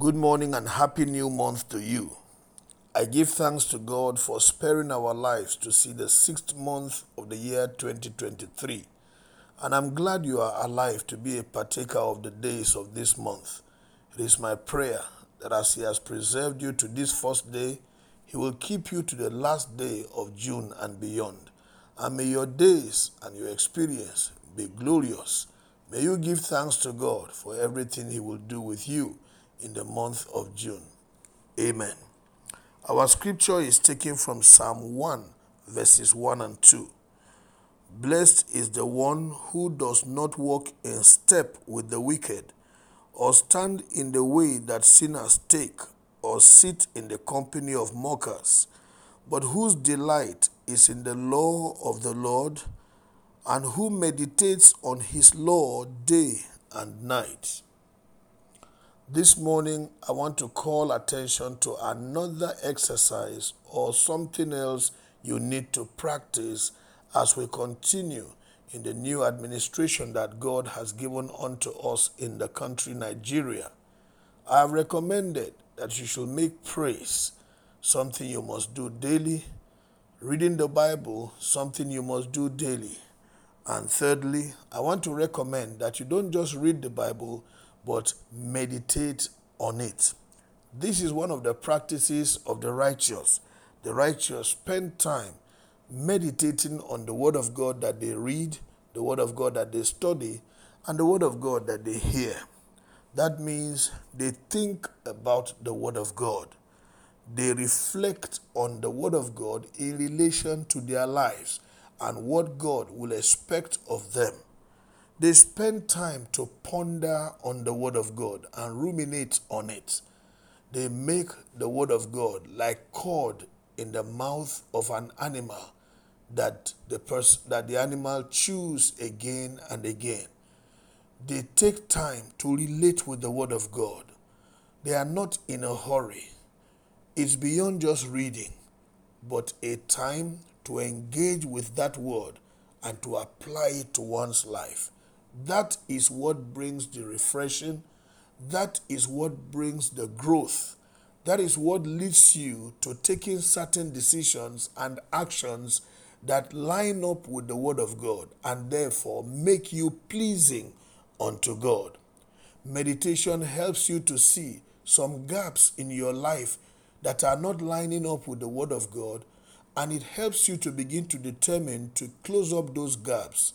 Good morning and happy new month to you. I give thanks to God for sparing our lives to see the sixth month of the year 2023. And I'm glad you are alive to be a partaker of the days of this month. It is my prayer that as He has preserved you to this first day, He will keep you to the last day of June and beyond. And may your days and your experience be glorious. May you give thanks to God for everything He will do with you in the month of June. Amen. Our scripture is taken from Psalm 1, verses 1 and 2. Blessed is the one who does not walk in step with the wicked, or stand in the way that sinners take, or sit in the company of mockers, but whose delight is in the law of the Lord, and who meditates on his law day and night. This morning, I want to call attention to another exercise or something else you need to practice as we continue in the new administration that God has given unto us in the country Nigeria. I have recommended that you should make praise something you must do daily, reading the Bible something you must do daily. And thirdly, I want to recommend that you don't just read the Bible but meditate on it. This is one of the practices of the righteous. The righteous spend time meditating on the Word of God that they read, the Word of God that they study, and the Word of God that they hear. That means they think about the Word of God. They reflect on the Word of God in relation to their lives and what God will expect of them. They spend time to ponder on the Word of God and ruminate on it. They make the Word of God like cord in the mouth of an animal that the person that the animal chews again and again. They take time to relate with the Word of God. They are not in a hurry. It's beyond just reading, but a time to engage with that Word and to apply it to one's life. That is what brings the refreshing. That is what brings the growth. That is what leads you to taking certain decisions and actions that line up with the Word of God and therefore make you pleasing unto God. Meditation helps you to see some gaps in your life that are not lining up with the Word of God, and it helps you to begin to determine to close up those gaps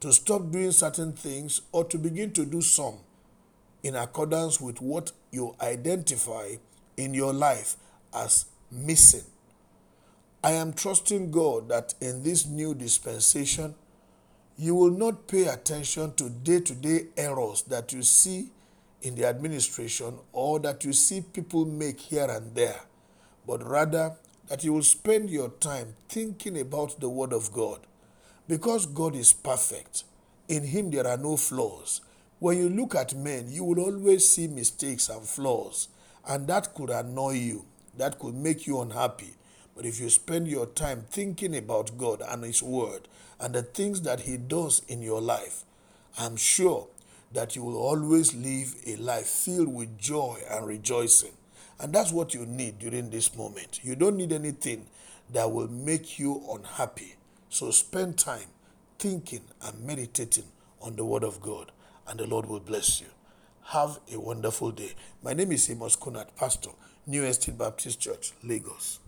to stop doing certain things or to begin to do some in accordance with what you identify in your life as missing. I am trusting God that in this new dispensation, you will not pay attention to day to day errors that you see in the administration or that you see people make here and there, but rather that you will spend your time thinking about the Word of God because God is perfect, in Him there are no flaws. When you look at men, you will always see mistakes and flaws, and that could annoy you, that could make you unhappy. But if you spend your time thinking about God and His Word and the things that He does in your life, I'm sure that you will always live a life filled with joy and rejoicing. And that's what you need during this moment. You don't need anything that will make you unhappy. So spend time thinking and meditating on the Word of God, and the Lord will bless you. Have a wonderful day. My name is Amos Kunat, Pastor, New Estate Baptist Church, Lagos.